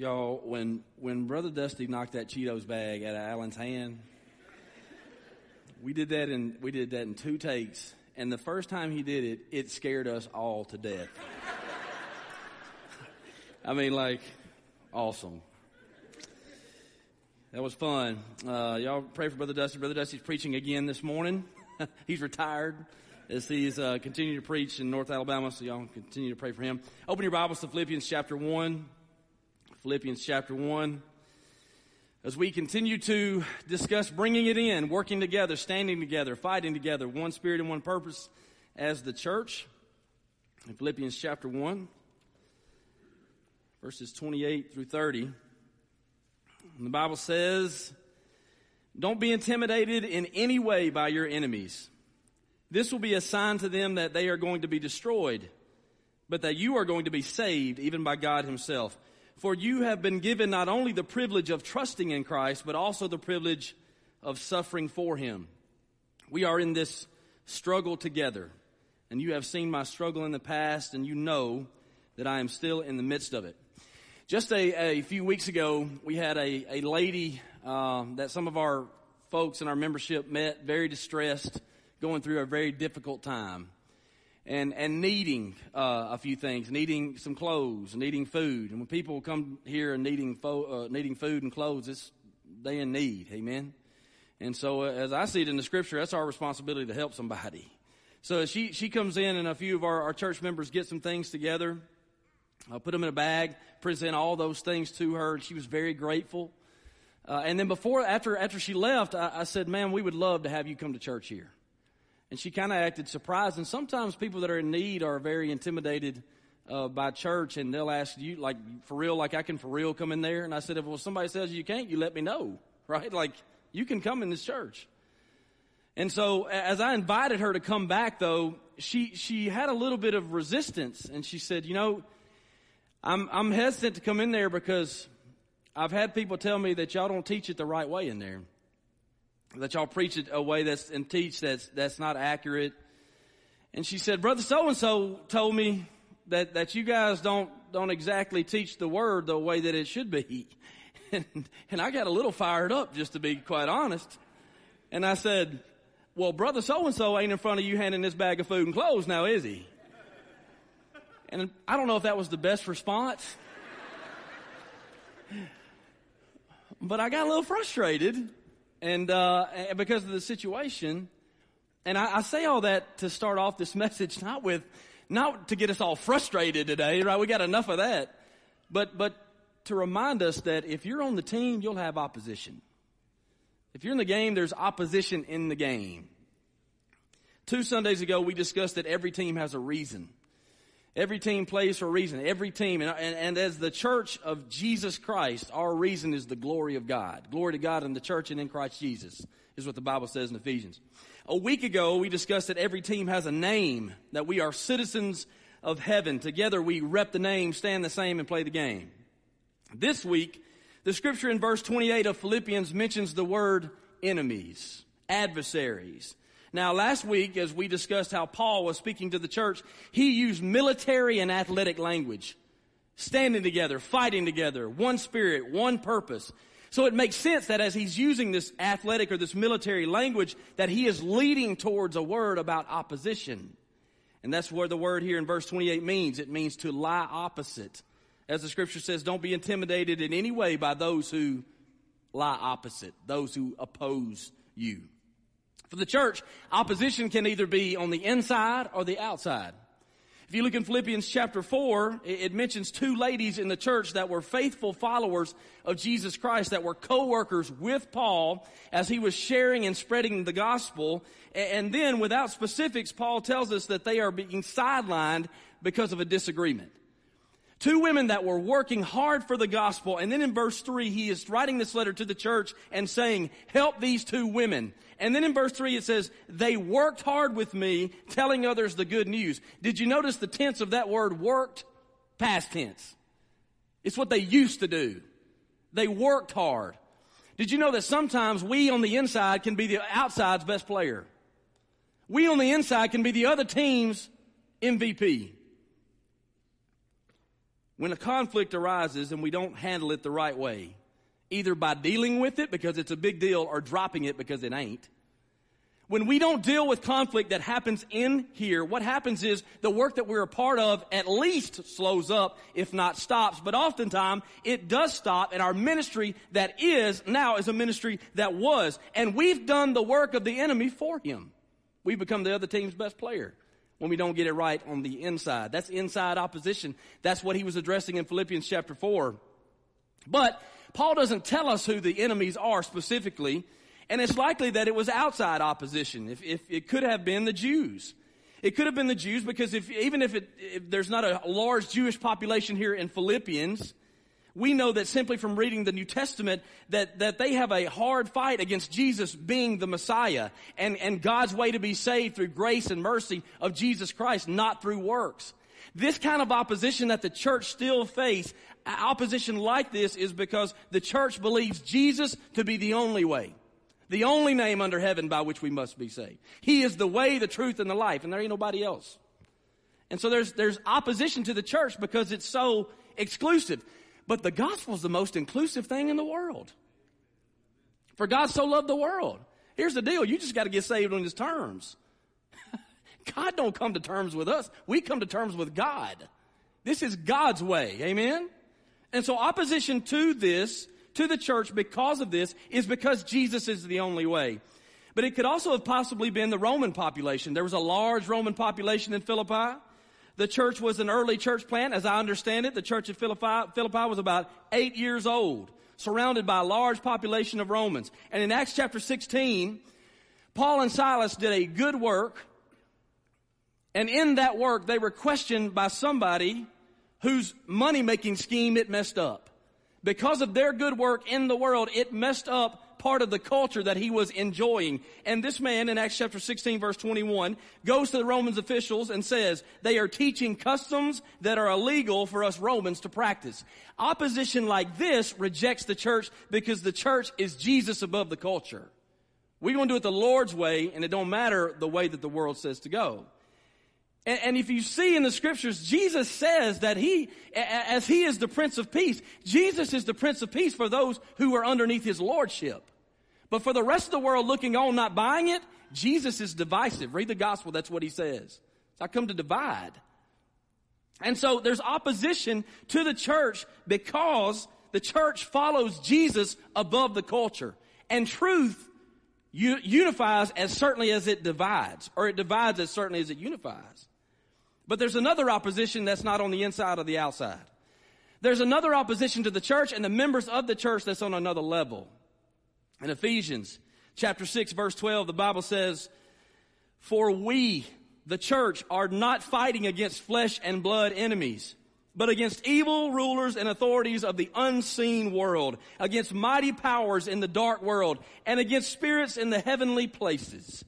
Y'all, when when Brother Dusty knocked that Cheetos bag out of Alan's hand, we did that in we did that in two takes, and the first time he did it, it scared us all to death. I mean, like, awesome. That was fun. Uh, y'all pray for Brother Dusty. Brother Dusty's preaching again this morning. he's retired as he's uh, continuing to preach in North Alabama, so y'all continue to pray for him. Open your Bibles to Philippians chapter 1. Philippians chapter 1. As we continue to discuss bringing it in, working together, standing together, fighting together, one spirit and one purpose as the church. In Philippians chapter 1, verses 28 through 30. And the Bible says, Don't be intimidated in any way by your enemies. This will be a sign to them that they are going to be destroyed, but that you are going to be saved even by God Himself. For you have been given not only the privilege of trusting in Christ, but also the privilege of suffering for Him. We are in this struggle together. And you have seen my struggle in the past, and you know that I am still in the midst of it. Just a, a few weeks ago, we had a, a lady um, that some of our folks in our membership met, very distressed, going through a very difficult time and and needing uh, a few things, needing some clothes, needing food. And when people come here and needing fo- uh, needing food and clothes, it's they in need. Amen. And so, uh, as I see it in the scripture, that's our responsibility to help somebody. So she she comes in, and a few of our, our church members get some things together. I'll put them in a bag, present all those things to her, and she was very grateful. Uh, and then before, after after she left, I, I said, "Man, we would love to have you come to church here." And she kind of acted surprised. And sometimes people that are in need are very intimidated uh, by church, and they'll ask you, like, for real, like I can for real come in there. And I said, if well, somebody says you can't, you let me know, right? Like, you can come in this church. And so, as I invited her to come back, though, she she had a little bit of resistance, and she said, you know, I'm I'm hesitant to come in there because I've had people tell me that y'all don't teach it the right way in there that y'all preach it a way that's and teach that's that's not accurate. And she said, Brother so and so told me that that you guys don't don't exactly teach the word the way that it should be. And, and I got a little fired up just to be quite honest. And I said, well, brother so and so ain't in front of you handing this bag of food and clothes now, is he? And I don't know if that was the best response. But I got a little frustrated and uh, because of the situation. And I, I say all that to start off this message, not with, not to get us all frustrated today, right? We got enough of that, but but to remind us that if you're on the team, you'll have opposition. If you're in the game, there's opposition in the game. Two Sundays ago, we discussed that every team has a reason. Every team plays for a reason. Every team. And, and, and, as the church of Jesus Christ, our reason is the glory of God. Glory to God in the church and in Christ Jesus is what the Bible says in Ephesians. A week ago, we discussed that every team has a name, that we are citizens of heaven. Together we rep the name, stand the same, and play the game. This week, the scripture in verse 28 of Philippians mentions the word enemies, adversaries. Now, last week, as we discussed how Paul was speaking to the church, he used military and athletic language. Standing together, fighting together, one spirit, one purpose. So it makes sense that as he's using this athletic or this military language, that he is leading towards a word about opposition. And that's where the word here in verse 28 means. It means to lie opposite. As the scripture says, don't be intimidated in any way by those who lie opposite, those who oppose you. For the church, opposition can either be on the inside or the outside. If you look in Philippians chapter 4, it mentions two ladies in the church that were faithful followers of Jesus Christ that were co-workers with Paul as he was sharing and spreading the gospel. And then without specifics, Paul tells us that they are being sidelined because of a disagreement. Two women that were working hard for the gospel. And then in verse three, he is writing this letter to the church and saying, help these two women. And then in verse three, it says, they worked hard with me, telling others the good news. Did you notice the tense of that word worked? Past tense. It's what they used to do. They worked hard. Did you know that sometimes we on the inside can be the outside's best player? We on the inside can be the other team's MVP. When a conflict arises and we don't handle it the right way, either by dealing with it because it's a big deal or dropping it because it ain't. When we don't deal with conflict that happens in here, what happens is the work that we're a part of at least slows up, if not stops. But oftentimes it does stop and our ministry that is now is a ministry that was. And we've done the work of the enemy for him. We've become the other team's best player when we don't get it right on the inside. That's inside opposition. That's what he was addressing in Philippians chapter 4. But Paul doesn't tell us who the enemies are specifically, and it's likely that it was outside opposition. If, if it could have been the Jews. It could have been the Jews because if, even if, it, if there's not a large Jewish population here in Philippians, we know that simply from reading the New Testament that, that they have a hard fight against Jesus being the Messiah and, and God's way to be saved through grace and mercy of Jesus Christ, not through works. This kind of opposition that the church still face, opposition like this is because the church believes Jesus to be the only way. The only name under heaven by which we must be saved. He is the way, the truth, and the life, and there ain't nobody else. And so there's, there's opposition to the church because it's so exclusive. But the gospel is the most inclusive thing in the world. For God so loved the world. Here's the deal. You just got to get saved on his terms. God don't come to terms with us. We come to terms with God. This is God's way. Amen? And so opposition to this, to the church because of this, is because Jesus is the only way. But it could also have possibly been the Roman population. There was a large Roman population in Philippi. The church was an early church plant. As I understand it, the church at Philippi, Philippi was about eight years old, surrounded by a large population of Romans. And in Acts chapter 16, Paul and Silas did a good work. And in that work, they were questioned by somebody whose money making scheme it messed up. Because of their good work in the world, it messed up part of the culture that he was enjoying. And this man in Acts chapter 16 verse 21 goes to the Romans officials and says, they are teaching customs that are illegal for us Romans to practice. Opposition like this rejects the church because the church is Jesus above the culture. We're going to do it the Lord's way and it don't matter the way that the world says to go. And, if you see in the scriptures, Jesus says that he, as he is the Prince of Peace, Jesus is the Prince of Peace for those who are underneath his lordship. But for the rest of the world looking on, not buying it, Jesus is divisive. Read the gospel, that's what he says. I come to divide. And so there's opposition to the church because the church follows Jesus above the culture. And truth unifies as certainly as it divides, or it divides as certainly as it unifies. But there's another opposition that's not on the inside or the outside. There's another opposition to the church and the members of the church that's on another level. In Ephesians chapter 6 verse 12, the Bible says, For we, the church, are not fighting against flesh and blood enemies, but against evil rulers and authorities of the unseen world, against mighty powers in the dark world, and against spirits in the heavenly places.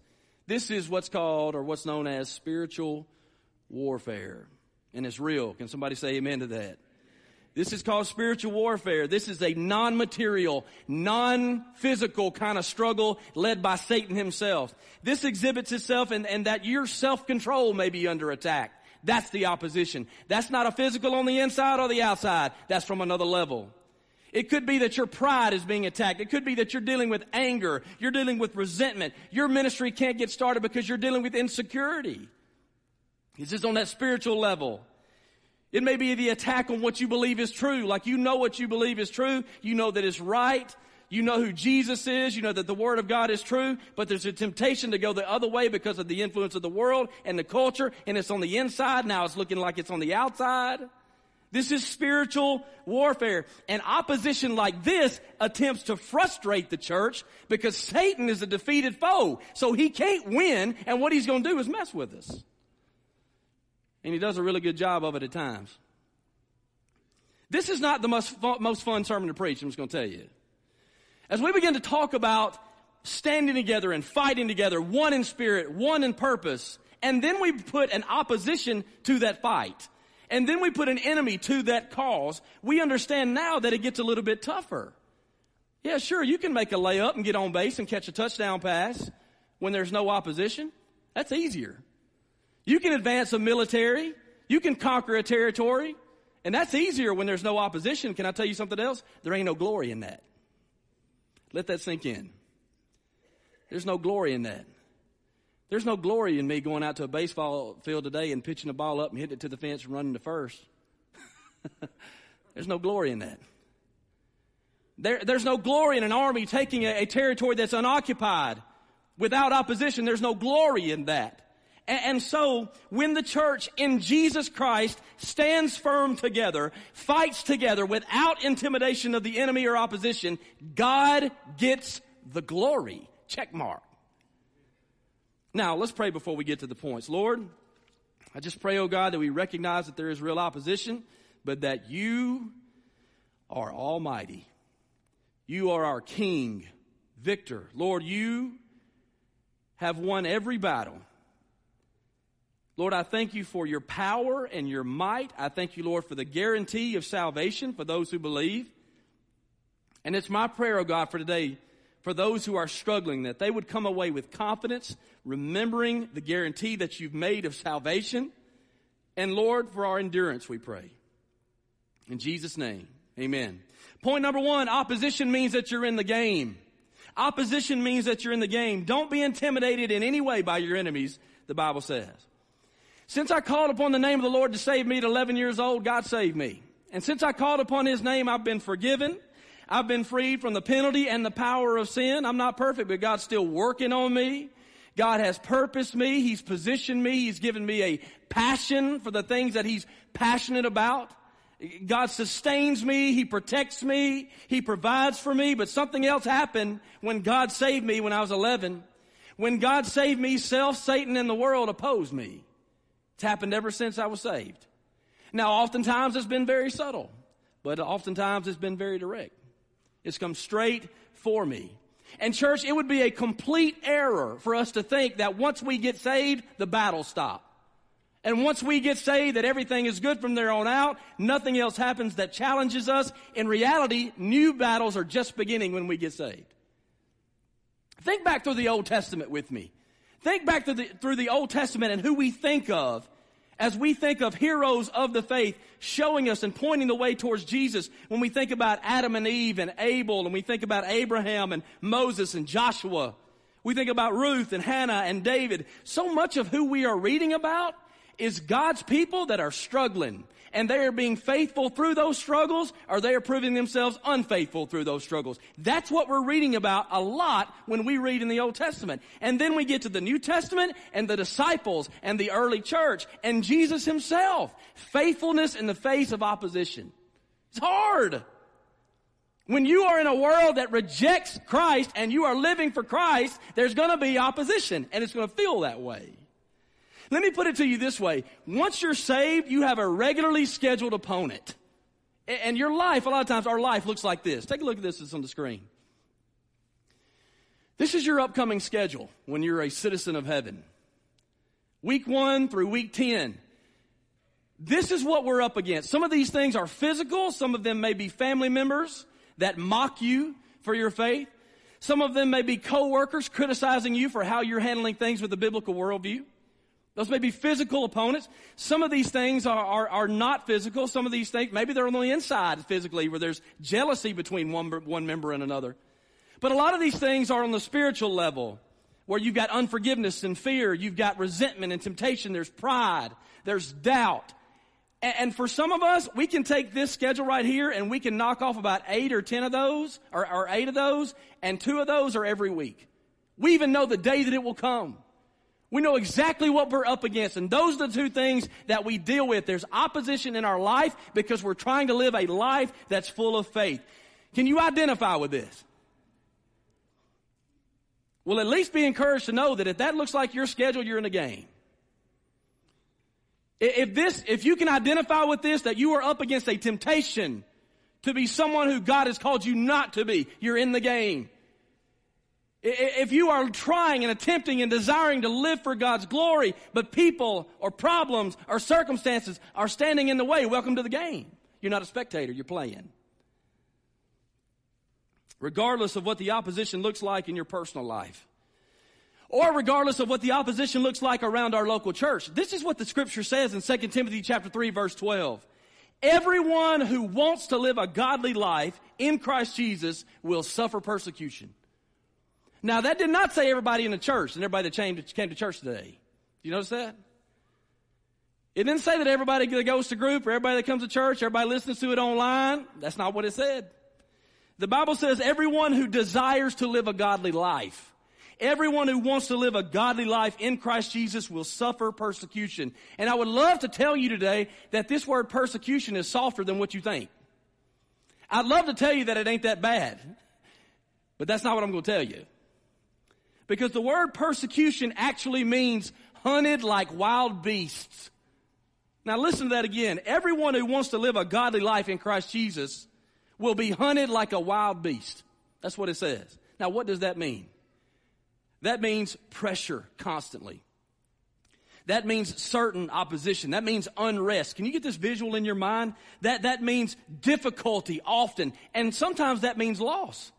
This is what's called, or what's known as spiritual warfare. And it's real. Can somebody say amen to that? This is called spiritual warfare. This is a non-material, non-physical kind of struggle led by Satan himself. This exhibits itself in, in that your self-control may be under attack. That's the opposition. That's not a physical on the inside or the outside. That's from another level. It could be that your pride is being attacked. It could be that you're dealing with anger. You're dealing with resentment. Your ministry can't get started because you're dealing with insecurity. This is on that spiritual level. It may be the attack on what you believe is true. Like you know what you believe is true. You know that it's right. You know who Jesus is. You know that the Word of God is true. But there's a temptation to go the other way because of the influence of the world and the culture. And it's on the inside. Now it's looking like it's on the outside. This is spiritual warfare. And opposition like this attempts to frustrate the church because Satan is a defeated foe. So he can't win. And what he's going to do is mess with us. And he does a really good job of it at times. This is not the most fun, most fun sermon to preach, I'm just going to tell you. As we begin to talk about standing together and fighting together, one in spirit, one in purpose, and then we put an opposition to that fight, and then we put an enemy to that cause, we understand now that it gets a little bit tougher. Yeah, sure, you can make a layup and get on base and catch a touchdown pass when there's no opposition. That's easier. You can advance a military. You can conquer a territory And that's easier when there's no opposition. Can I tell you something else? There ain't no glory in that. Let that sink in. There's no glory in that. There's no glory in me going out to a baseball field today and pitching a ball up and hitting it to the fence and running to first. there's no glory in that. There, there's no glory in an army taking a, a territory that's unoccupied without opposition. There's no glory in that. And so, when the church in Jesus Christ stands firm together, fights together without intimidation of the enemy or opposition, God gets the glory. Check mark. Now, let's pray before we get to the points. Lord, I just pray, oh God, that we recognize that there is real opposition, but that you are almighty. You are our King, victor. Lord, you have won every battle. Lord, I thank you for your power and your might. I thank you, Lord, for the guarantee of salvation for those who believe. And it's my prayer, oh God, for today, for those who are struggling, that they would come away with confidence, remembering the guarantee that you've made of salvation. And Lord, for our endurance, we pray. In Jesus' name, amen. Point number one, opposition means that you're in the game. Opposition means that you're in the game. Don't be intimidated in any way by your enemies, the Bible says. Since I called upon the name of the Lord to save me at 11 years old, God saved me. And since I called upon His name, I've been forgiven. I've been freed from the penalty and the power of sin. I'm not perfect, but God's still working on me. God has purposed me. He's positioned me. He's given me a passion for the things that He's passionate about. God sustains me. He protects me. He provides for me. But something else happened when God saved me when I was 11. When God saved me, self, Satan, and the world opposed me. It's happened ever since I was saved. Now, oftentimes it's been very subtle, but oftentimes it's been very direct. It's come straight for me. And church, it would be a complete error for us to think that once we get saved, the battle stops. And once we get saved, that everything is good from there on out, nothing else happens that challenges us. In reality, new battles are just beginning when we get saved. Think back through the Old Testament with me. Think back through the, through the Old Testament and who we think of as we think of heroes of the faith showing us and pointing the way towards Jesus, when we think about Adam and Eve and Abel, and we think about Abraham and Moses and Joshua, we think about Ruth and Hannah and David, so much of who we are reading about is God's people that are struggling and they are being faithful through those struggles or they are proving themselves unfaithful through those struggles. That's what we're reading about a lot when we read in the Old Testament. And then we get to the New Testament and the disciples and the early church and Jesus himself. Faithfulness in the face of opposition. It's hard. When you are in a world that rejects Christ and you are living for Christ, there's going to be opposition and it's going to feel that way. Let me put it to you this way. Once you're saved, you have a regularly scheduled opponent. And your life, a lot of times, our life looks like this. Take a look at this It's on the screen. This is your upcoming schedule when you're a citizen of heaven. Week one through week 10. This is what we're up against. Some of these things are physical. Some of them may be family members that mock you for your faith. Some of them may be coworkers criticizing you for how you're handling things with a biblical worldview. Those may be physical opponents. Some of these things are, are, are, not physical. Some of these things, maybe they're on the inside physically where there's jealousy between one, one member and another. But a lot of these things are on the spiritual level where you've got unforgiveness and fear. You've got resentment and temptation. There's pride. There's doubt. And, and for some of us, we can take this schedule right here and we can knock off about eight or ten of those or, or eight of those and two of those are every week. We even know the day that it will come. We know exactly what we're up against. And those are the two things that we deal with. There's opposition in our life because we're trying to live a life that's full of faith. Can you identify with this? Well, at least be encouraged to know that if that looks like your schedule, you're in the game. If this, if you can identify with this, that you are up against a temptation to be someone who God has called you not to be, you're in the game. If you are trying and attempting and desiring to live for God's glory, but people or problems or circumstances are standing in the way, welcome to the game. You're not a spectator, you're playing. Regardless of what the opposition looks like in your personal life, or regardless of what the opposition looks like around our local church. This is what the scripture says in 2 Timothy chapter 3 verse 12. Everyone who wants to live a godly life in Christ Jesus will suffer persecution. Now that did not say everybody in the church and everybody that came to, came to church today. Do you notice that? It didn't say that everybody that goes to group or everybody that comes to church, everybody listens to it online. That's not what it said. The Bible says everyone who desires to live a godly life Everyone who wants to live a godly life in Christ Jesus will suffer persecution. And I would love to tell you today that this word persecution is softer than what you think. I'd love to tell you that it ain't that bad. But that's not what I'm going to tell you. Because the word persecution actually means hunted like wild beasts. Now listen to that again. Everyone who wants to live a godly life in Christ Jesus will be hunted like a wild beast. That's what it says. Now what does that mean? That means pressure constantly. That means certain opposition. That means unrest. Can you get this visual in your mind? That, that means difficulty often. And sometimes that means loss.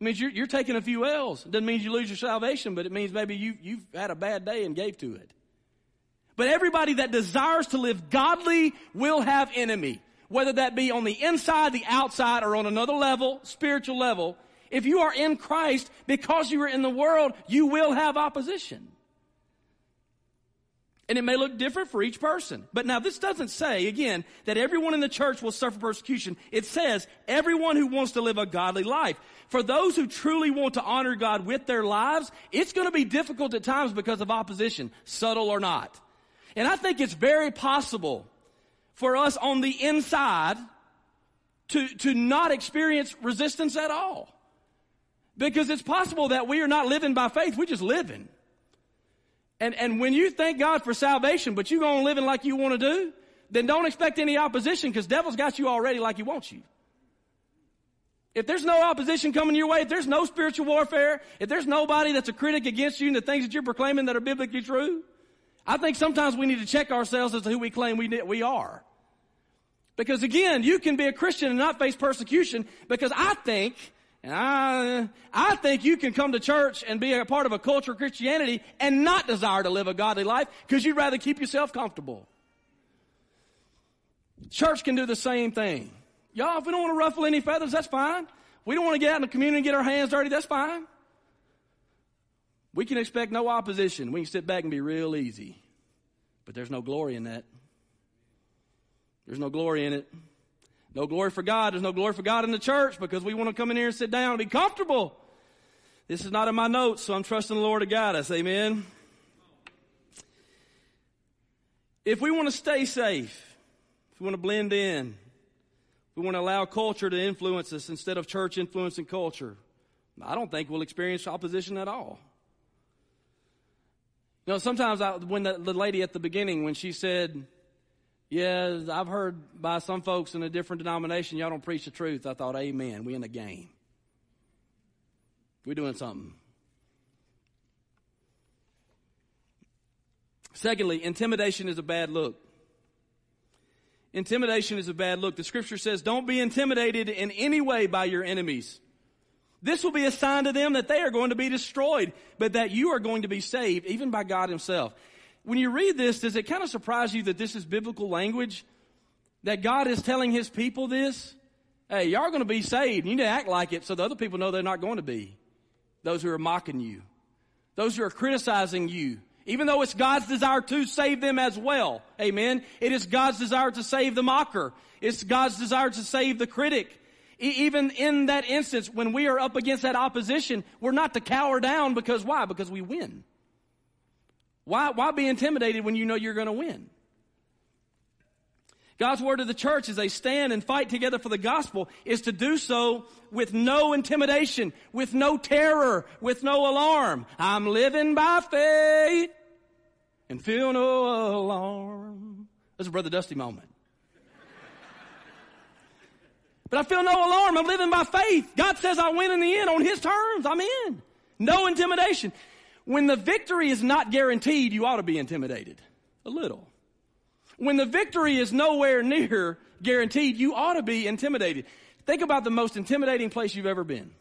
It means you're, you're taking a few L's. It doesn't mean you lose your salvation, but it means maybe you, you've had a bad day and gave to it. But everybody that desires to live godly will have enemy. Whether that be on the inside, the outside, or on another level, spiritual level, if you are in Christ, because you are in the world, you will have opposition. And it may look different for each person. But now this doesn't say, again, that everyone in the church will suffer persecution. It says everyone who wants to live a godly life. For those who truly want to honor God with their lives, it's going to be difficult at times because of opposition, subtle or not. And I think it's very possible for us on the inside to, to not experience resistance at all. Because it's possible that we are not living by faith, we're just living. And, and when you thank God for salvation, but you're going living like you want to do, then don't expect any opposition because devil's got you already like he wants you. If there's no opposition coming your way, if there's no spiritual warfare, if there's nobody that's a critic against you and the things that you're proclaiming that are biblically true, I think sometimes we need to check ourselves as to who we claim we, we are. Because again, you can be a Christian and not face persecution because I think and I, I think you can come to church and be a part of a culture of Christianity and not desire to live a godly life because you'd rather keep yourself comfortable. Church can do the same thing. Y'all, if we don't want to ruffle any feathers, that's fine. We don't want to get out in the community and get our hands dirty, that's fine. We can expect no opposition. We can sit back and be real easy. But there's no glory in that. There's no glory in it. No glory for God. There's no glory for God in the church because we want to come in here and sit down and be comfortable. This is not in my notes, so I'm trusting the Lord to guide us. Amen. If we want to stay safe, if we want to blend in, if we want to allow culture to influence us instead of church influencing culture, I don't think we'll experience opposition at all. You know, sometimes I, when the, the lady at the beginning, when she said, yeah, I've heard by some folks in a different denomination, y'all don't preach the truth. I thought, amen, we in the game. We're doing something. Secondly, intimidation is a bad look. Intimidation is a bad look. The scripture says, don't be intimidated in any way by your enemies. This will be a sign to them that they are going to be destroyed, but that you are going to be saved, even by God himself when you read this, does it kind of surprise you that this is biblical language? That God is telling his people this? Hey, y'all are going to be saved. You need to act like it so the other people know they're not going to be. Those who are mocking you. Those who are criticizing you. Even though it's God's desire to save them as well. Amen. It is God's desire to save the mocker. It's God's desire to save the critic. even in that instance, when we are up against that opposition, we're not to cower down because why? Because we win. Why, why be intimidated when you know you're going to win? God's word to the church as they stand and fight together for the gospel is to do so with no intimidation, with no terror, with no alarm. I'm living by faith and feel no alarm. That's a Brother Dusty moment. But I feel no alarm. I'm living by faith. God says I win in the end on His terms. I'm in. No intimidation. When the victory is not guaranteed, you ought to be intimidated. A little. When the victory is nowhere near guaranteed, you ought to be intimidated. Think about the most intimidating place you've ever been.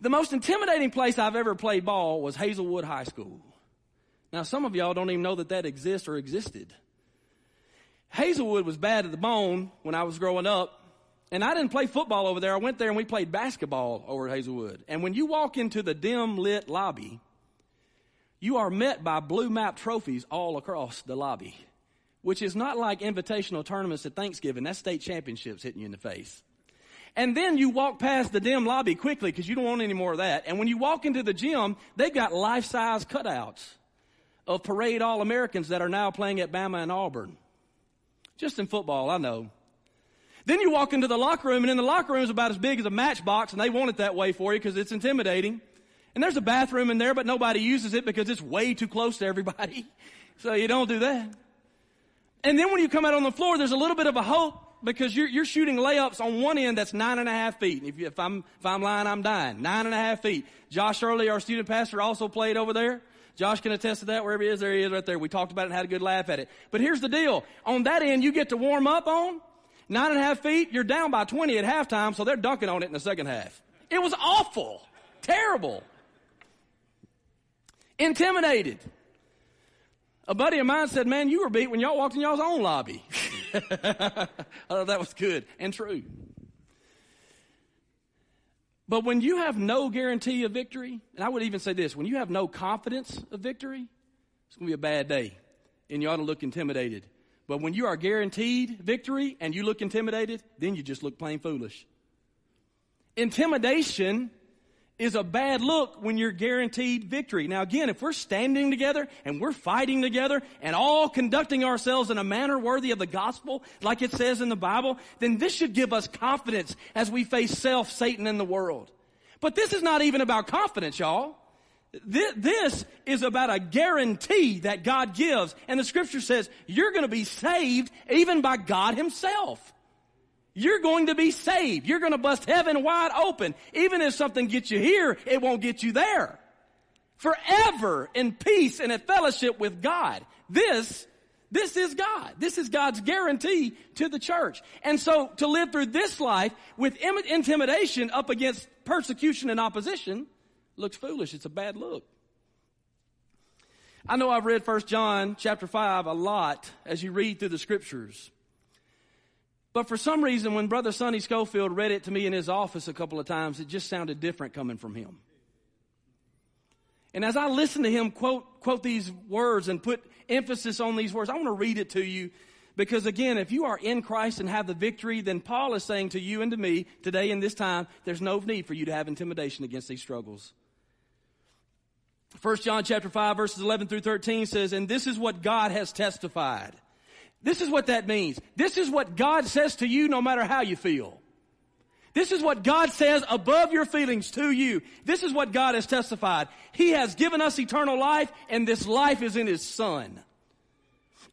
The most intimidating place I've ever played ball was Hazelwood High School. Now, some of y'all don't even know that that exists or existed. Hazelwood was bad at the bone when I was growing up. And I didn't play football over there. I went there and we played basketball over at Hazelwood. And when you walk into the dim lit lobby, you are met by blue map trophies all across the lobby, which is not like invitational tournaments at Thanksgiving. That's state championships hitting you in the face. And then you walk past the dim lobby quickly because you don't want any more of that. And when you walk into the gym, they've got life-size cutouts of parade All-Americans that are now playing at Bama and Auburn. Just in football, I know. Then you walk into the locker room, and in the locker room is about as big as a matchbox, and they want it that way for you because it's intimidating. And there's a bathroom in there, but nobody uses it because it's way too close to everybody. So you don't do that. And then when you come out on the floor, there's a little bit of a hope because you're, you're shooting layups on one end that's nine and a half feet. If, you, if I'm if I'm lying, I'm dying. Nine and a half feet. Josh Early, our student pastor, also played over there. Josh can attest to that wherever he is. There he is right there. We talked about it and had a good laugh at it. But here's the deal. On that end, you get to warm up on nine and a half feet. You're down by 20 at halftime, so they're dunking on it in the second half. It was awful. Terrible. Intimidated. A buddy of mine said, man, you were beat when y'all walked in y'all's own lobby. I thought that was good and true. But when you have no guarantee of victory, and I would even say this, when you have no confidence of victory, it's going to be a bad day. And you ought to look intimidated. But when you are guaranteed victory and you look intimidated, then you just look plain foolish. Intimidation is a bad look when you're guaranteed victory. Now again, if we're standing together and we're fighting together and all conducting ourselves in a manner worthy of the gospel, like it says in the Bible, then this should give us confidence as we face self, Satan, and the world. But this is not even about confidence, y'all. This is about a guarantee that God gives. And the scripture says you're going to be saved even by God himself. You're going to be saved. You're going to bust heaven wide open. Even if something gets you here, it won't get you there. Forever in peace and in fellowship with God. This, this is God. This is God's guarantee to the church. And so to live through this life with intimidation up against persecution and opposition looks foolish. It's a bad look. I know I've read 1 John chapter 5 a lot as you read through the scriptures. But for some reason, when Brother Sonny Schofield read it to me in his office a couple of times, it just sounded different coming from him. And as I listened to him quote, quote these words and put emphasis on these words, I want to read it to you because again, if you are in Christ and have the victory, then Paul is saying to you and to me today in this time, there's no need for you to have intimidation against these struggles. 1 John chapter 5 verses 11 through 13 says, and this is what God has testified this is what that means. This is what God says to you no matter how you feel. This is what God says above your feelings to you. This is what God has testified. He has given us eternal life and this life is in His Son.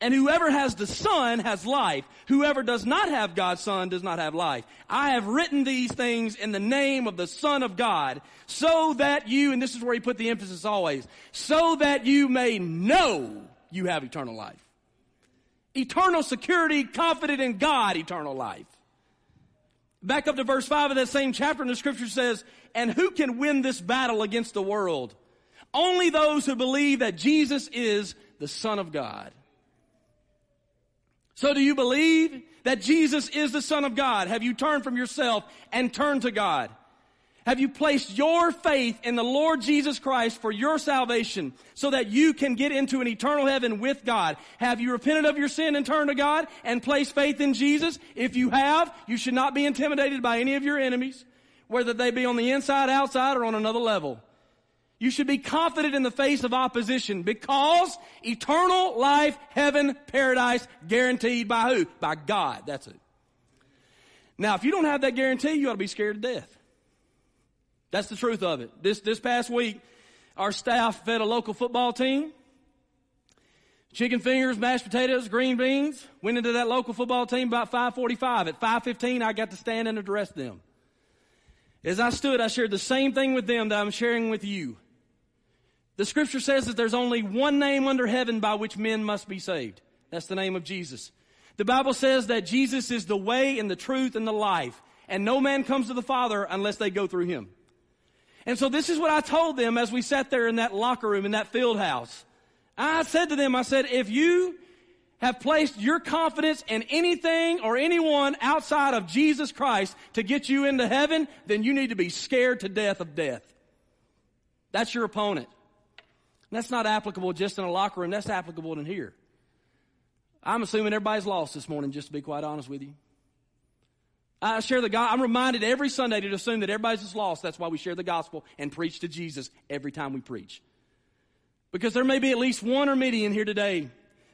And whoever has the Son has life. Whoever does not have God's Son does not have life. I have written these things in the name of the Son of God so that you, and this is where he put the emphasis always, so that you may know you have eternal life eternal security, confident in God, eternal life. Back up to verse 5 of that same chapter, and the scripture says, And who can win this battle against the world? Only those who believe that Jesus is the Son of God. So do you believe that Jesus is the Son of God? Have you turned from yourself and turned to God? Have you placed your faith in the Lord Jesus Christ for your salvation so that you can get into an eternal heaven with God? Have you repented of your sin and turned to God and placed faith in Jesus? If you have, you should not be intimidated by any of your enemies, whether they be on the inside, outside, or on another level. You should be confident in the face of opposition because eternal life, heaven, paradise, guaranteed by who? By God. That's it. Now, if you don't have that guarantee, you ought to be scared to death. That's the truth of it. This, this past week, our staff fed a local football team. Chicken fingers, mashed potatoes, green beans. Went into that local football team about 545. At 515, I got to stand and address them. As I stood, I shared the same thing with them that I'm sharing with you. The scripture says that there's only one name under heaven by which men must be saved. That's the name of Jesus. The Bible says that Jesus is the way and the truth and the life. And no man comes to the Father unless they go through him. And so this is what I told them as we sat there in that locker room in that field house. I said to them, I said, if you have placed your confidence in anything or anyone outside of Jesus Christ to get you into heaven, then you need to be scared to death of death. That's your opponent. And that's not applicable just in a locker room, that's applicable in here. I'm assuming everybody's lost this morning, just to be quite honest with you. I share the God. I'm reminded every Sunday to assume that everybody's just lost. That's why we share the gospel and preach to Jesus every time we preach. Because there may be at least one or many in here today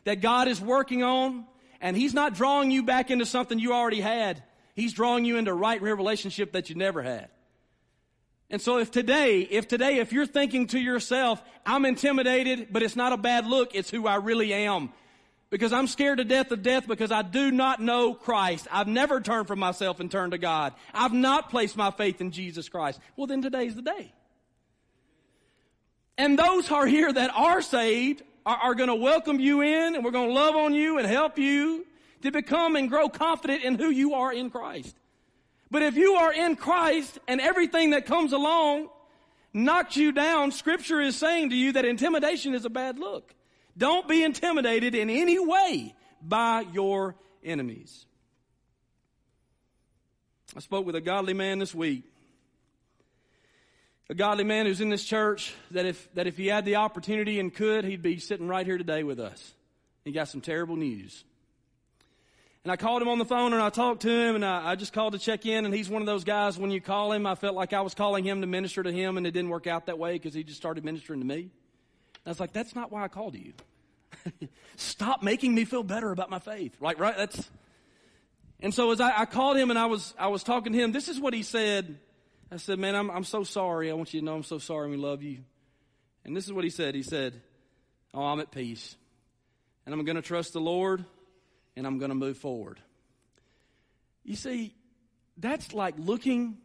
that God is working on, and He's not drawing you back into something you already had. He's drawing you into a right relationship that you never had. And so if today, if today, if you're thinking to yourself, I'm intimidated, but it's not a bad look, it's who I really am because I'm scared to death of death because I do not know Christ. I've never turned from myself and turned to God. I've not placed my faith in Jesus Christ. Well, then today's the day. And those who are here that are saved are, are going to welcome you in and we're going to love on you and help you to become and grow confident in who you are in Christ. But if you are in Christ and everything that comes along knocks you down, scripture is saying to you that intimidation is a bad look. Don't be intimidated in any way by your enemies. I spoke with a godly man this week. A godly man who's in this church that if, that if he had the opportunity and could, he'd be sitting right here today with us. He got some terrible news. And I called him on the phone and I talked to him and I, I, just called to check in and he's one of those guys when you call him, I felt like I was calling him to minister to him and it didn't work out that way because he just started ministering to me. I was like, that's not why I called you. Stop making me feel better about my faith. Right, right? That's, and so as I, I, called him and I was, I was talking to him, this is what he said. I said, man, I'm, I'm so sorry. I want you to know I'm so sorry. We love you. And this is what he said. He said, oh, I'm at peace and I'm going to trust the Lord and I'm going to move forward. You see, that's like looking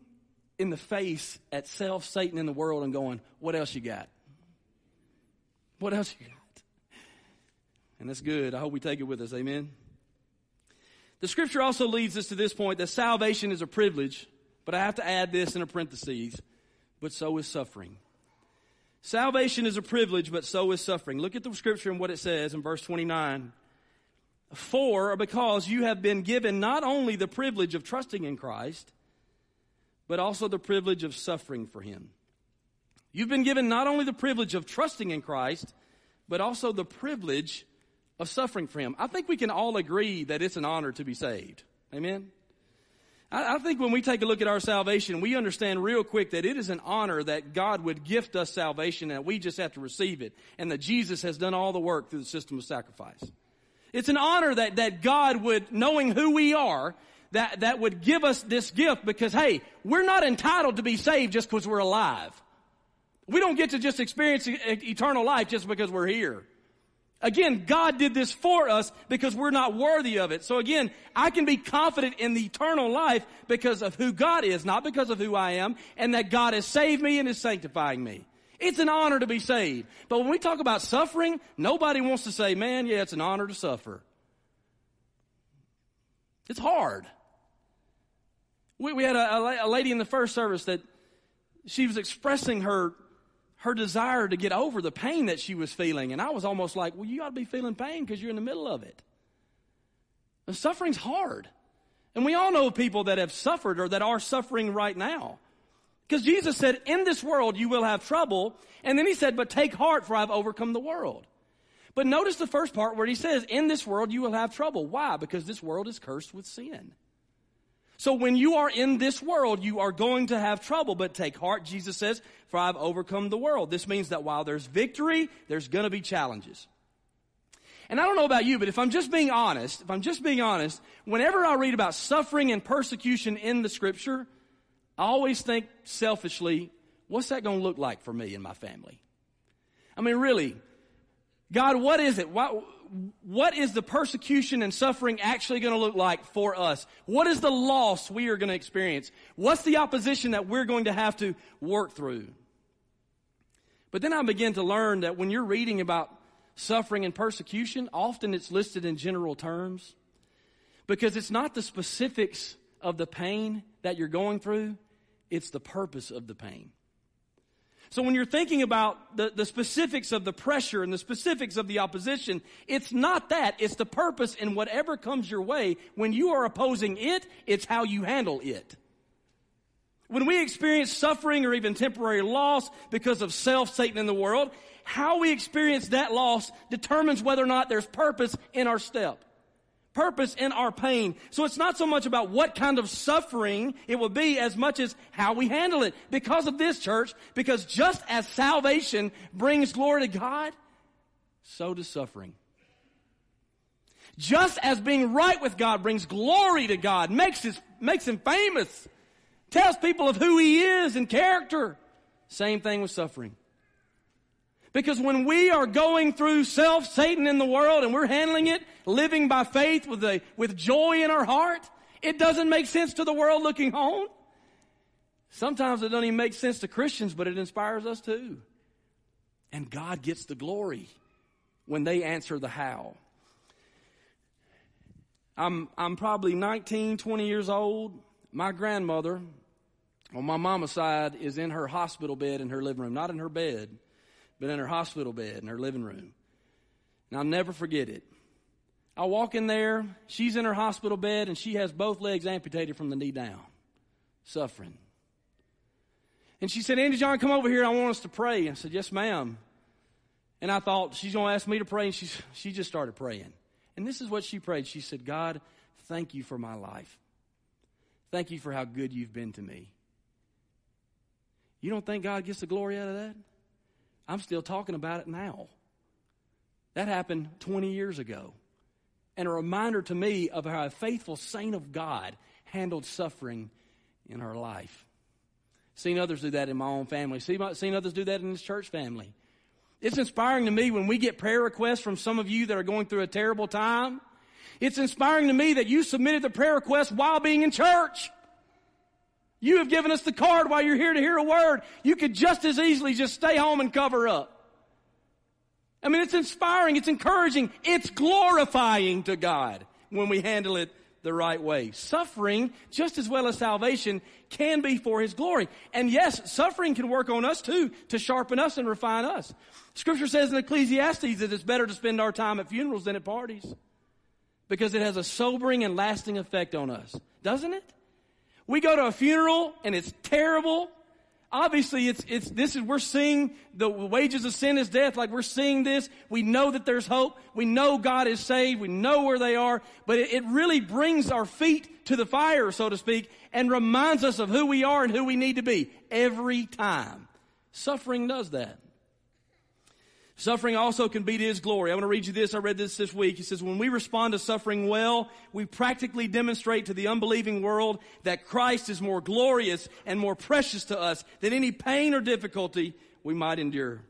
in the face at self, Satan, in the world and going, what else you got? What else you got? And that's good. I hope we take it with us. Amen. The scripture also leads us to this point that salvation is a privilege, but I have to add this in a parenthesis, but so is suffering. Salvation is a privilege, but so is suffering. Look at the scripture and what it says in verse 29. For, or because you have been given not only the privilege of trusting in Christ, but also the privilege of suffering for Him. You've been given not only the privilege of trusting in Christ, but also the privilege of suffering for Him. I think we can all agree that it's an honor to be saved. Amen? I, I think when we take a look at our salvation, we understand real quick that it is an honor that God would gift us salvation and we just have to receive it, and that Jesus has done all the work through the system of sacrifice. It's an honor that, that God would, knowing who we are, that, that would give us this gift because, hey, we're not entitled to be saved just because we're alive. We don't get to just experience eternal life just because we're here. Again, God did this for us because we're not worthy of it. So again, I can be confident in the eternal life because of who God is, not because of who I am, and that God has saved me and is sanctifying me. It's an honor to be saved. But when we talk about suffering, nobody wants to say, man, yeah, it's an honor to suffer. It's hard. We, we had a, a lady in the first service that she was expressing her her desire to get over the pain that she was feeling. And I was almost like, well, you ought to be feeling pain because you're in the middle of it. The suffering's hard. And we all know people that have suffered or that are suffering right now. Because Jesus said, in this world you will have trouble. And then he said, but take heart for I've overcome the world. But notice the first part where he says, in this world you will have trouble. Why? Because this world is cursed with sin. So when you are in this world, you are going to have trouble, but take heart, Jesus says, for I've overcome the world. This means that while there's victory, there's going to be challenges. And I don't know about you, but if I'm just being honest, if I'm just being honest, whenever I read about suffering and persecution in the scripture, I always think selfishly, what's that going to look like for me and my family? I mean, really, God, what is it? What, what is the persecution and suffering actually going to look like for us? What is the loss we are going to experience? What's the opposition that we're going to have to work through? But then I begin to learn that when you're reading about suffering and persecution, often it's listed in general terms because it's not the specifics of the pain that you're going through, it's the purpose of the pain. So when you're thinking about the, the specifics of the pressure and the specifics of the opposition, it's not that. It's the purpose in whatever comes your way. When you are opposing it, it's how you handle it. When we experience suffering or even temporary loss because of self, Satan, in the world, how we experience that loss determines whether or not there's purpose in our step purpose in our pain. So it's not so much about what kind of suffering it will be as much as how we handle it. Because of this church, because just as salvation brings glory to God, so does suffering. Just as being right with God brings glory to God, makes, his, makes him famous, tells people of who he is and character. Same thing with suffering. Because when we are going through self, Satan in the world, and we're handling it, living by faith with, a, with joy in our heart, it doesn't make sense to the world looking on. Sometimes it doesn't even make sense to Christians, but it inspires us too. And God gets the glory when they answer the how. I'm, I'm probably 19, 20 years old. My grandmother, on my mama's side, is in her hospital bed in her living room, not in her bed but in her hospital bed in her living room. And I'll never forget it. I walk in there, she's in her hospital bed, and she has both legs amputated from the knee down, suffering. And she said, Andy John, come over here. I want us to pray. I said, Yes, ma'am. And I thought, she's going to ask me to pray. And she, she just started praying. And this is what she prayed. She said, God, thank you for my life. Thank you for how good you've been to me. You don't think God gets the glory out of that? I'm still talking about it now. That happened 20 years ago. And a reminder to me of how a faithful saint of God handled suffering in her life. Seen others do that in my own family. Seen others do that in this church family. It's inspiring to me when we get prayer requests from some of you that are going through a terrible time. It's inspiring to me that you submitted the prayer request while being in church. You have given us the card while you're here to hear a word. You could just as easily just stay home and cover up. I mean, it's inspiring, it's encouraging, it's glorifying to God when we handle it the right way. Suffering, just as well as salvation, can be for His glory. And yes, suffering can work on us too, to sharpen us and refine us. Scripture says in Ecclesiastes that it's better to spend our time at funerals than at parties. Because it has a sobering and lasting effect on us. Doesn't it? We go to a funeral and it's terrible. Obviously, it's, it's, this is, we're seeing the wages of sin is death. Like we're seeing this. We know that there's hope. We know God is saved. We know where they are. But it, it really brings our feet to the fire, so to speak, and reminds us of who we are and who we need to be every time. Suffering does that. Suffering also can be to His glory. I want to read you this. I read this this week. He says, when we respond to suffering well, we practically demonstrate to the unbelieving world that Christ is more glorious and more precious to us than any pain or difficulty we might endure.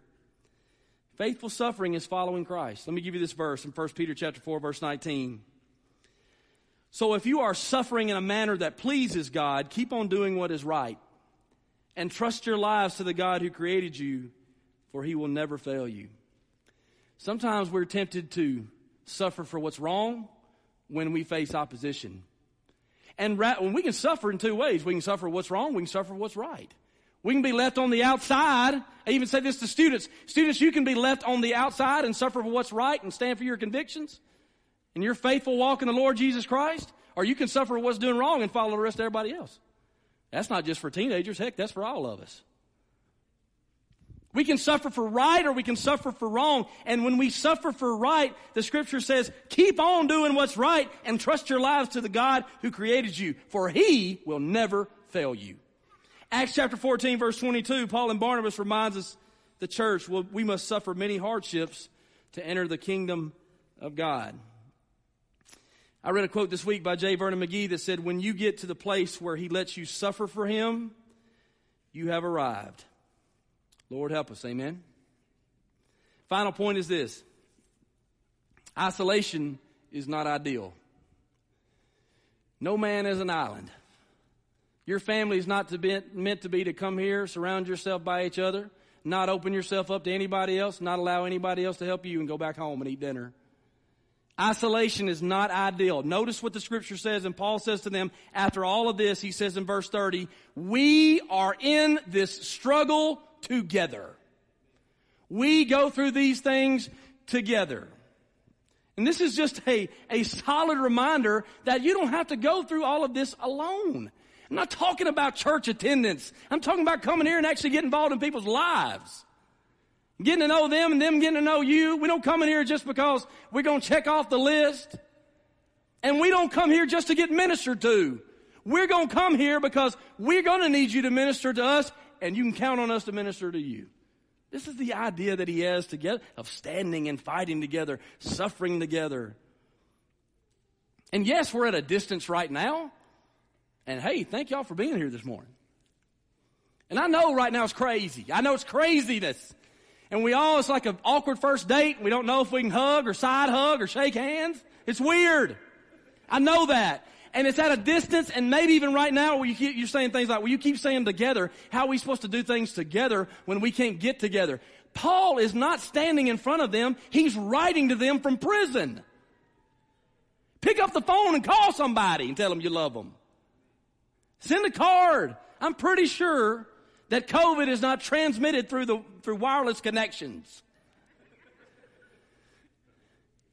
Faithful suffering is following Christ. Let me give you this verse in 1 Peter chapter 4 verse 19. So if you are suffering in a manner that pleases God, keep on doing what is right and trust your lives to the God who created you, for he will never fail you. Sometimes we're tempted to suffer for what's wrong when we face opposition. And ra- we can suffer in two ways. We can suffer what's wrong, we can suffer what's right. We can be left on the outside. I even say this to students. Students, you can be left on the outside and suffer for what's right and stand for your convictions and your faithful walk in the Lord Jesus Christ. Or you can suffer what's doing wrong and follow the rest of everybody else. That's not just for teenagers. Heck, that's for all of us. We can suffer for right or we can suffer for wrong. And when we suffer for right, the scripture says, keep on doing what's right and trust your lives to the God who created you, for he will never fail you. Acts chapter 14 verse 22, Paul and Barnabas reminds us the church, well, we must suffer many hardships to enter the kingdom of God. I read a quote this week by J. Vernon McGee that said, when you get to the place where he lets you suffer for him, you have arrived. Lord help us. Amen. Final point is this isolation is not ideal. No man is an island. Your family is not to be, meant to be to come here, surround yourself by each other, not open yourself up to anybody else, not allow anybody else to help you, and go back home and eat dinner. Isolation is not ideal. Notice what the scripture says, and Paul says to them, after all of this, he says in verse 30, we are in this struggle together. We go through these things together. And this is just a, a solid reminder that you don't have to go through all of this alone. I'm not talking about church attendance. I'm talking about coming here and actually getting involved in people's lives. Getting to know them and them getting to know you. We don't come in here just because we're going to check off the list. And we don't come here just to get ministered to. We're going to come here because we're going to need you to minister to us and you can count on us to minister to you. This is the idea that he has together of standing and fighting together, suffering together. And yes, we're at a distance right now. And hey, thank y'all for being here this morning. And I know right now it's crazy. I know it's craziness. And we all, it's like an awkward first date. We don't know if we can hug or side hug or shake hands. It's weird. I know that. And it's at a distance and maybe even right now you keep, you're saying things like, well, you keep saying together. How are we supposed to do things together when we can't get together? Paul is not standing in front of them. He's writing to them from prison. Pick up the phone and call somebody and tell them you love them. Send a card. I'm pretty sure that COVID is not transmitted through the, through wireless connections.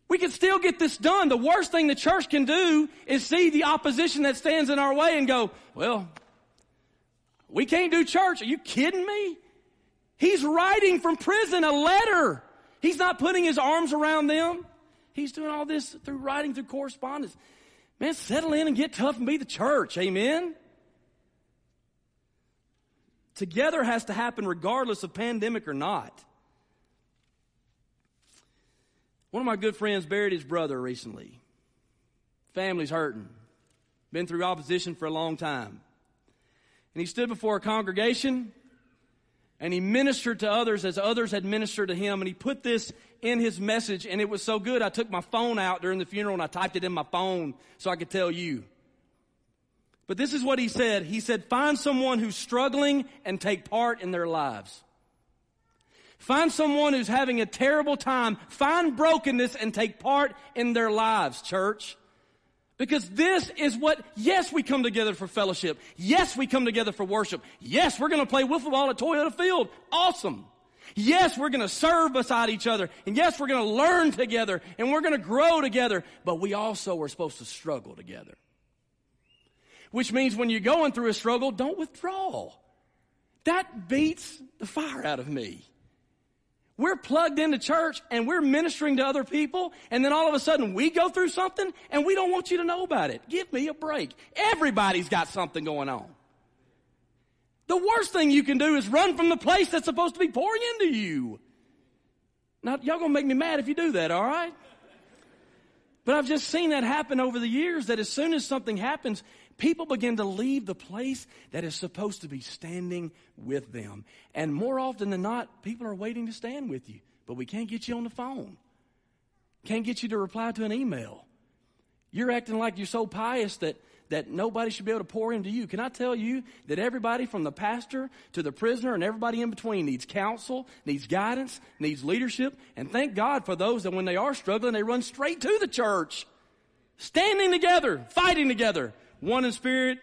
We can still get this done. The worst thing the church can do is see the opposition that stands in our way and go, well, we can't do church. Are you kidding me? He's writing from prison a letter. He's not putting his arms around them. He's doing all this through writing through correspondence. Man, settle in and get tough and be the church. Amen. Together has to happen regardless of pandemic or not. One of my good friends buried his brother recently. Family's hurting. Been through opposition for a long time. And he stood before a congregation and he ministered to others as others had ministered to him. And he put this in his message and it was so good. I took my phone out during the funeral and I typed it in my phone so I could tell you. But this is what he said. He said, find someone who's struggling and take part in their lives. Find someone who's having a terrible time. Find brokenness and take part in their lives, church. Because this is what, yes, we come together for fellowship. Yes, we come together for worship. Yes, we're going to play wiffle ball at Toyota Field. Awesome. Yes, we're going to serve beside each other. And yes, we're going to learn together and we're going to grow together. But we also are supposed to struggle together. Which means when you're going through a struggle, don't withdraw. That beats the fire out of me. We're plugged into church and we're ministering to other people, and then all of a sudden we go through something and we don't want you to know about it. Give me a break. Everybody's got something going on. The worst thing you can do is run from the place that's supposed to be pouring into you. Now, y'all gonna make me mad if you do that, alright? But I've just seen that happen over the years that as soon as something happens, people begin to leave the place that is supposed to be standing with them. And more often than not, people are waiting to stand with you, but we can't get you on the phone. Can't get you to reply to an email. You're acting like you're so pious that, that nobody should be able to pour into you. Can I tell you that everybody from the pastor to the prisoner and everybody in between needs counsel, needs guidance, needs leadership, and thank God for those that when they are struggling, they run straight to the church. Standing together, fighting together, one in spirit,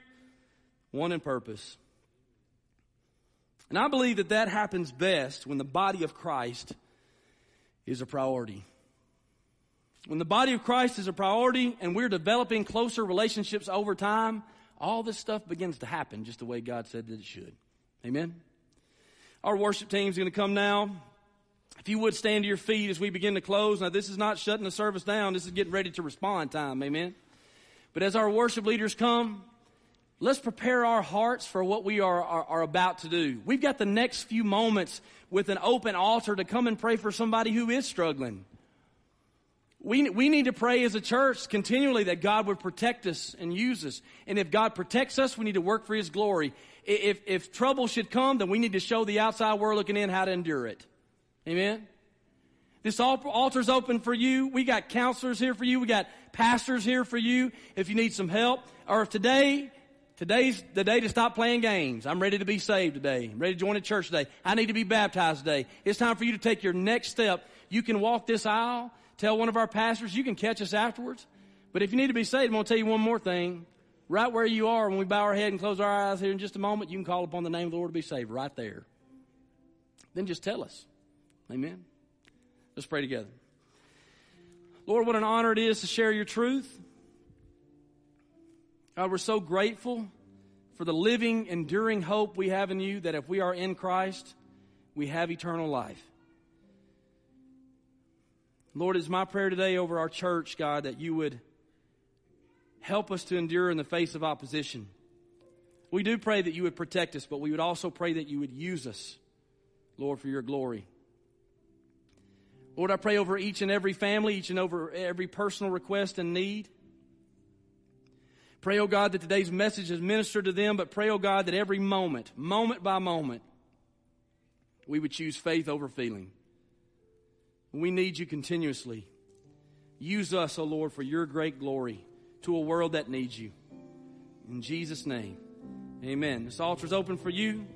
one in purpose. And I believe that that happens best when the body of Christ is a priority. When the body of Christ is a priority and we're developing closer relationships over time, all this stuff begins to happen just the way God said that it should. Amen? Our worship team is going to come now. If you would stand to your feet as we begin to close. Now, this is not shutting the service down. This is getting ready to respond time. Amen? But as our worship leaders come, let's prepare our hearts for what we are, are, are, about to do. We've got the next few moments with an open altar to come and pray for somebody who is struggling. We, we need to pray as a church continually that God would protect us and use us. And if God protects us, we need to work for His glory. If, if trouble should come, then we need to show the outside world looking in how to endure it. Amen? This altar's open for you. We got counselors here for you. We got pastors here for you if you need some help. Or if today, today's the day to stop playing games. I'm ready to be saved today. I'm ready to join a church today. I need to be baptized today. It's time for you to take your next step. You can walk this aisle, tell one of our pastors, you can catch us afterwards. But if you need to be saved, I'm going to tell you one more thing. Right where you are, when we bow our head and close our eyes here in just a moment, you can call upon the name of the Lord to be saved right there. then just tell us. Amen. Let's pray together. Lord, what an honor it is to share your truth. God, we're so grateful for the living, enduring hope we have in you that if we are in Christ, we have eternal life. Lord, it's my prayer today over our church, God, that you would help us to endure in the face of opposition. We do pray that you would protect us, but we would also pray that you would use us, Lord, for your glory. Lord, I pray over each and every family, each and over every personal request and need. Pray, oh God, that today's message is ministered to them, but pray, oh God, that every moment, moment by moment, we would choose faith over feeling. We need you continuously. Use us, O oh Lord, for your great glory to a world that needs you. In Jesus' name, amen. This altar is open for you.